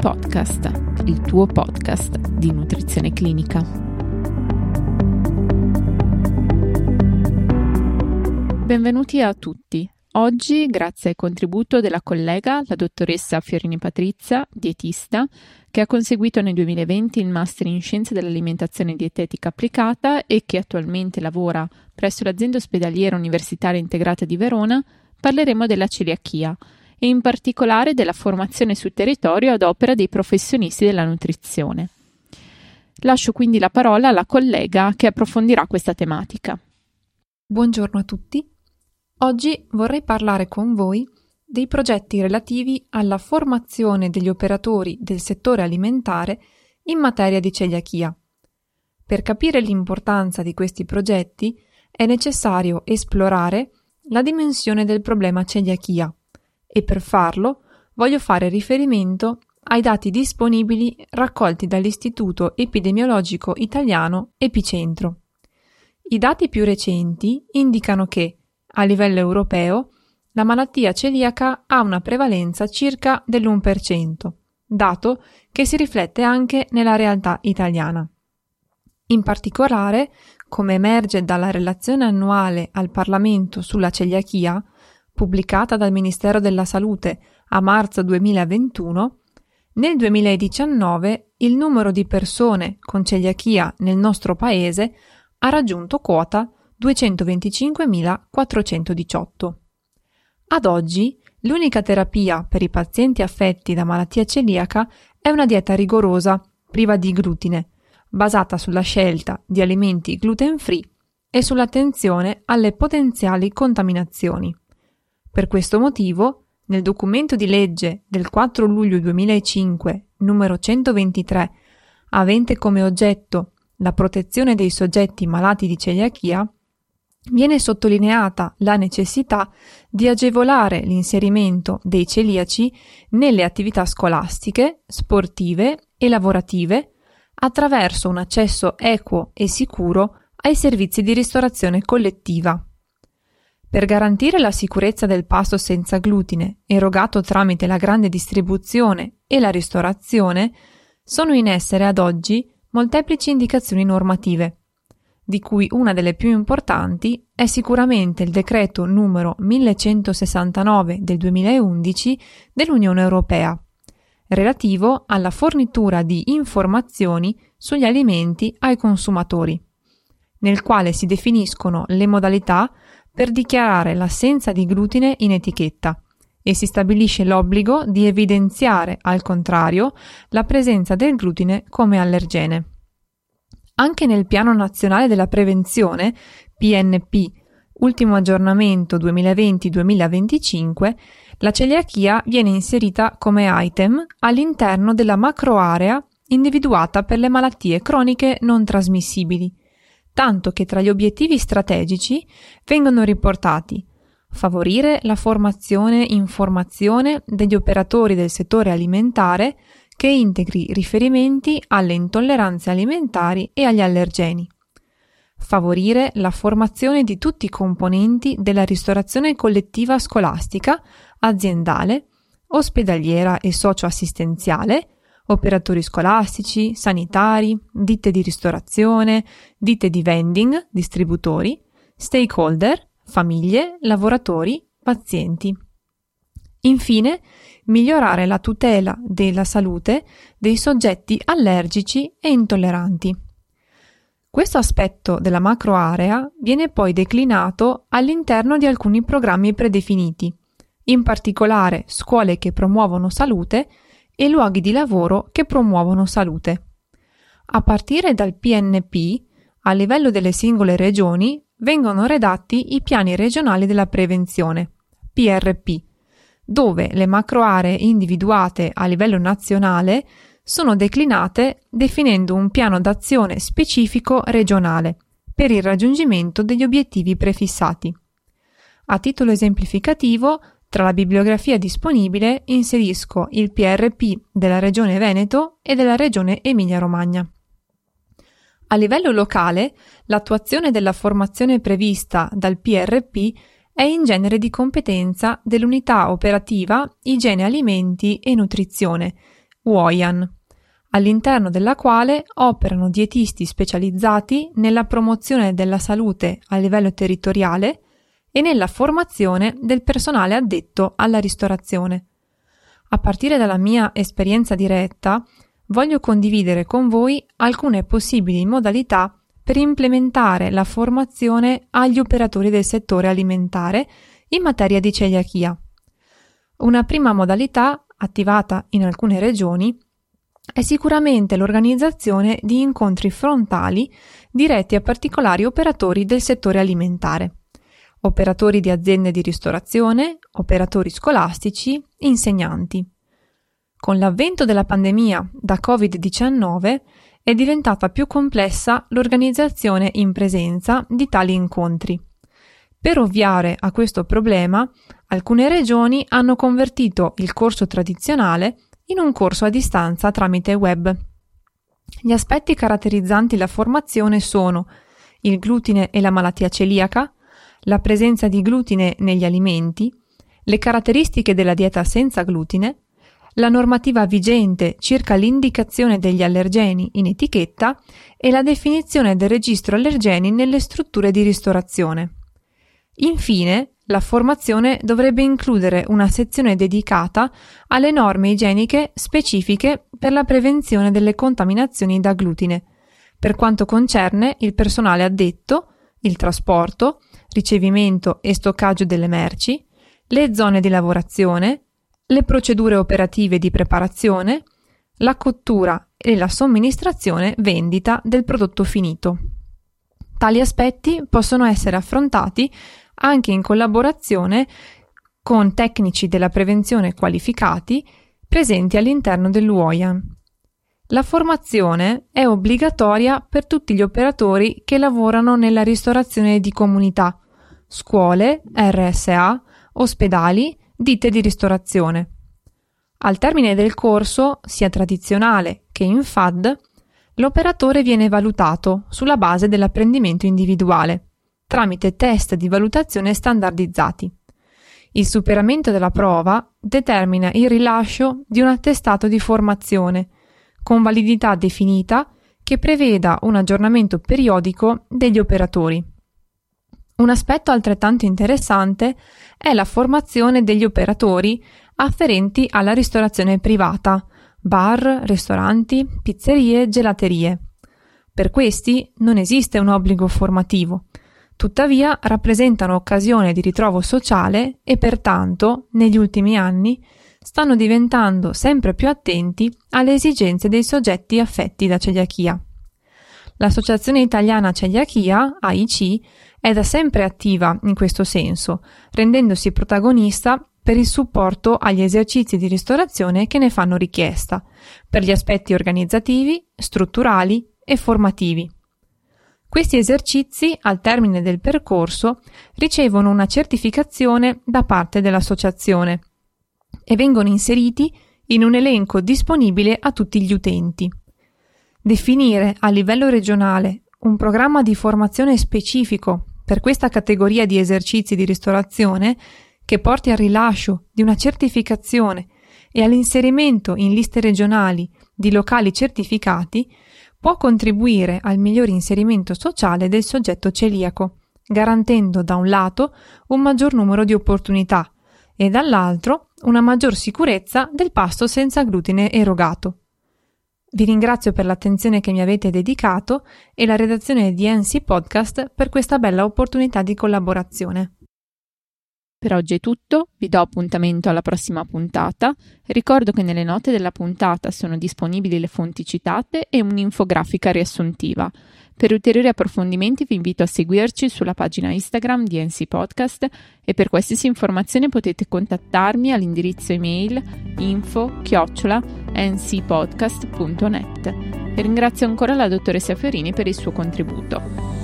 Podcast, il tuo podcast di nutrizione clinica. Benvenuti a tutti. Oggi, grazie al contributo della collega, la dottoressa Fiorini Patrizia, dietista, che ha conseguito nel 2020 il Master in Scienze dell'Alimentazione Dietetica Applicata e che attualmente lavora presso l'azienda ospedaliera universitaria integrata di Verona, parleremo della celiachia e in particolare della formazione sul territorio ad opera dei professionisti della nutrizione. Lascio quindi la parola alla collega che approfondirà questa tematica. Buongiorno a tutti. Oggi vorrei parlare con voi dei progetti relativi alla formazione degli operatori del settore alimentare in materia di celiachia. Per capire l'importanza di questi progetti è necessario esplorare la dimensione del problema celiachia e per farlo voglio fare riferimento ai dati disponibili raccolti dall'Istituto epidemiologico italiano Epicentro. I dati più recenti indicano che, a livello europeo, la malattia celiaca ha una prevalenza circa dell'1%, dato che si riflette anche nella realtà italiana. In particolare, come emerge dalla relazione annuale al Parlamento sulla celiachia, pubblicata dal Ministero della Salute a marzo 2021, nel 2019 il numero di persone con celiachia nel nostro paese ha raggiunto quota 225.418. Ad oggi l'unica terapia per i pazienti affetti da malattia celiaca è una dieta rigorosa, priva di glutine, basata sulla scelta di alimenti gluten free e sull'attenzione alle potenziali contaminazioni. Per questo motivo, nel documento di legge del 4 luglio 2005, numero 123, avente come oggetto la protezione dei soggetti malati di celiachia, viene sottolineata la necessità di agevolare l'inserimento dei celiaci nelle attività scolastiche, sportive e lavorative attraverso un accesso equo e sicuro ai servizi di ristorazione collettiva. Per garantire la sicurezza del pasto senza glutine erogato tramite la grande distribuzione e la ristorazione, sono in essere ad oggi molteplici indicazioni normative, di cui una delle più importanti è sicuramente il decreto numero 1169 del 2011 dell'Unione Europea, relativo alla fornitura di informazioni sugli alimenti ai consumatori, nel quale si definiscono le modalità per dichiarare l'assenza di glutine in etichetta e si stabilisce l'obbligo di evidenziare, al contrario, la presenza del glutine come allergene. Anche nel Piano Nazionale della Prevenzione, PNP, ultimo aggiornamento 2020-2025, la celiachia viene inserita come item all'interno della macroarea individuata per le malattie croniche non trasmissibili, tanto che tra gli obiettivi strategici vengono riportati favorire la formazione e informazione degli operatori del settore alimentare che integri riferimenti alle intolleranze alimentari e agli allergeni. Favorire la formazione di tutti i componenti della ristorazione collettiva scolastica, aziendale, ospedaliera e socioassistenziale, operatori scolastici, sanitari, ditte di ristorazione, ditte di vending, distributori, stakeholder, famiglie, lavoratori, pazienti. Infine, migliorare la tutela della salute dei soggetti allergici e intolleranti. Questo aspetto della macroarea viene poi declinato all'interno di alcuni programmi predefiniti, in particolare scuole che promuovono salute e luoghi di lavoro che promuovono salute. A partire dal PNP, a livello delle singole regioni, vengono redatti i piani regionali della prevenzione, PRP, dove le macroaree individuate a livello nazionale sono declinate definendo un piano d'azione specifico regionale per il raggiungimento degli obiettivi prefissati. A titolo esemplificativo, tra la bibliografia disponibile inserisco il PRP della Regione Veneto e della Regione Emilia-Romagna. A livello locale, l'attuazione della formazione prevista dal PRP è in genere di competenza dell'unità operativa Igiene Alimenti e Nutrizione, UOIAN, all'interno della quale operano dietisti specializzati nella promozione della salute a livello territoriale e nella formazione del personale addetto alla ristorazione. A partire dalla mia esperienza diretta, voglio condividere con voi alcune possibili modalità per implementare la formazione agli operatori del settore alimentare in materia di celiachia. Una prima modalità, attivata in alcune regioni, è sicuramente l'organizzazione di incontri frontali diretti a particolari operatori del settore alimentare, operatori di aziende di ristorazione, operatori scolastici, insegnanti. Con l'avvento della pandemia da Covid-19 è diventata più complessa l'organizzazione in presenza di tali incontri. Per ovviare a questo problema, alcune regioni hanno convertito il corso tradizionale in un corso a distanza tramite web. Gli aspetti caratterizzanti la formazione sono il glutine e la malattia celiaca, la presenza di glutine negli alimenti, le caratteristiche della dieta senza glutine, la normativa vigente circa l'indicazione degli allergeni in etichetta e la definizione del registro allergeni nelle strutture di ristorazione. Infine, la formazione dovrebbe includere una sezione dedicata alle norme igieniche specifiche per la prevenzione delle contaminazioni da glutine, per quanto concerne il personale addetto, il trasporto, ricevimento e stoccaggio delle merci, le zone di lavorazione, le procedure operative di preparazione, la cottura e la somministrazione vendita del prodotto finito. Tali aspetti possono essere affrontati anche in collaborazione con tecnici della prevenzione qualificati presenti all'interno dell'UOIAN. La formazione è obbligatoria per tutti gli operatori che lavorano nella ristorazione di comunità, scuole, RSA, ospedali, ditte di ristorazione. Al termine del corso, sia tradizionale che in FAD, l'operatore viene valutato sulla base dell'apprendimento individuale tramite test di valutazione standardizzati. Il superamento della prova determina il rilascio di un attestato di formazione con validità definita che preveda un aggiornamento periodico degli operatori. Un aspetto altrettanto interessante è la formazione degli operatori afferenti alla ristorazione privata, bar, ristoranti, pizzerie, gelaterie. Per questi non esiste un obbligo formativo, Tuttavia rappresentano occasione di ritrovo sociale e pertanto, negli ultimi anni, stanno diventando sempre più attenti alle esigenze dei soggetti affetti da celiachia. L'Associazione Italiana Celiachia, AIC, è da sempre attiva in questo senso, rendendosi protagonista per il supporto agli esercizi di ristorazione che ne fanno richiesta, per gli aspetti organizzativi, strutturali e formativi. Questi esercizi, al termine del percorso, ricevono una certificazione da parte dell'associazione e vengono inseriti in un elenco disponibile a tutti gli utenti. Definire a livello regionale un programma di formazione specifico per questa categoria di esercizi di ristorazione che porti al rilascio di una certificazione e all'inserimento in liste regionali di locali certificati può contribuire al miglior inserimento sociale del soggetto celiaco, garantendo da un lato un maggior numero di opportunità e dall'altro una maggior sicurezza del pasto senza glutine erogato. Vi ringrazio per l'attenzione che mi avete dedicato e la redazione di NC Podcast per questa bella opportunità di collaborazione. Per oggi è tutto, vi do appuntamento alla prossima puntata. Ricordo che nelle note della puntata sono disponibili le fonti citate e un'infografica riassuntiva. Per ulteriori approfondimenti vi invito a seguirci sulla pagina Instagram di NC Podcast e per qualsiasi informazione potete contattarmi all'indirizzo email info-ncpodcast.net. Ringrazio ancora la dottoressa Fiorini per il suo contributo.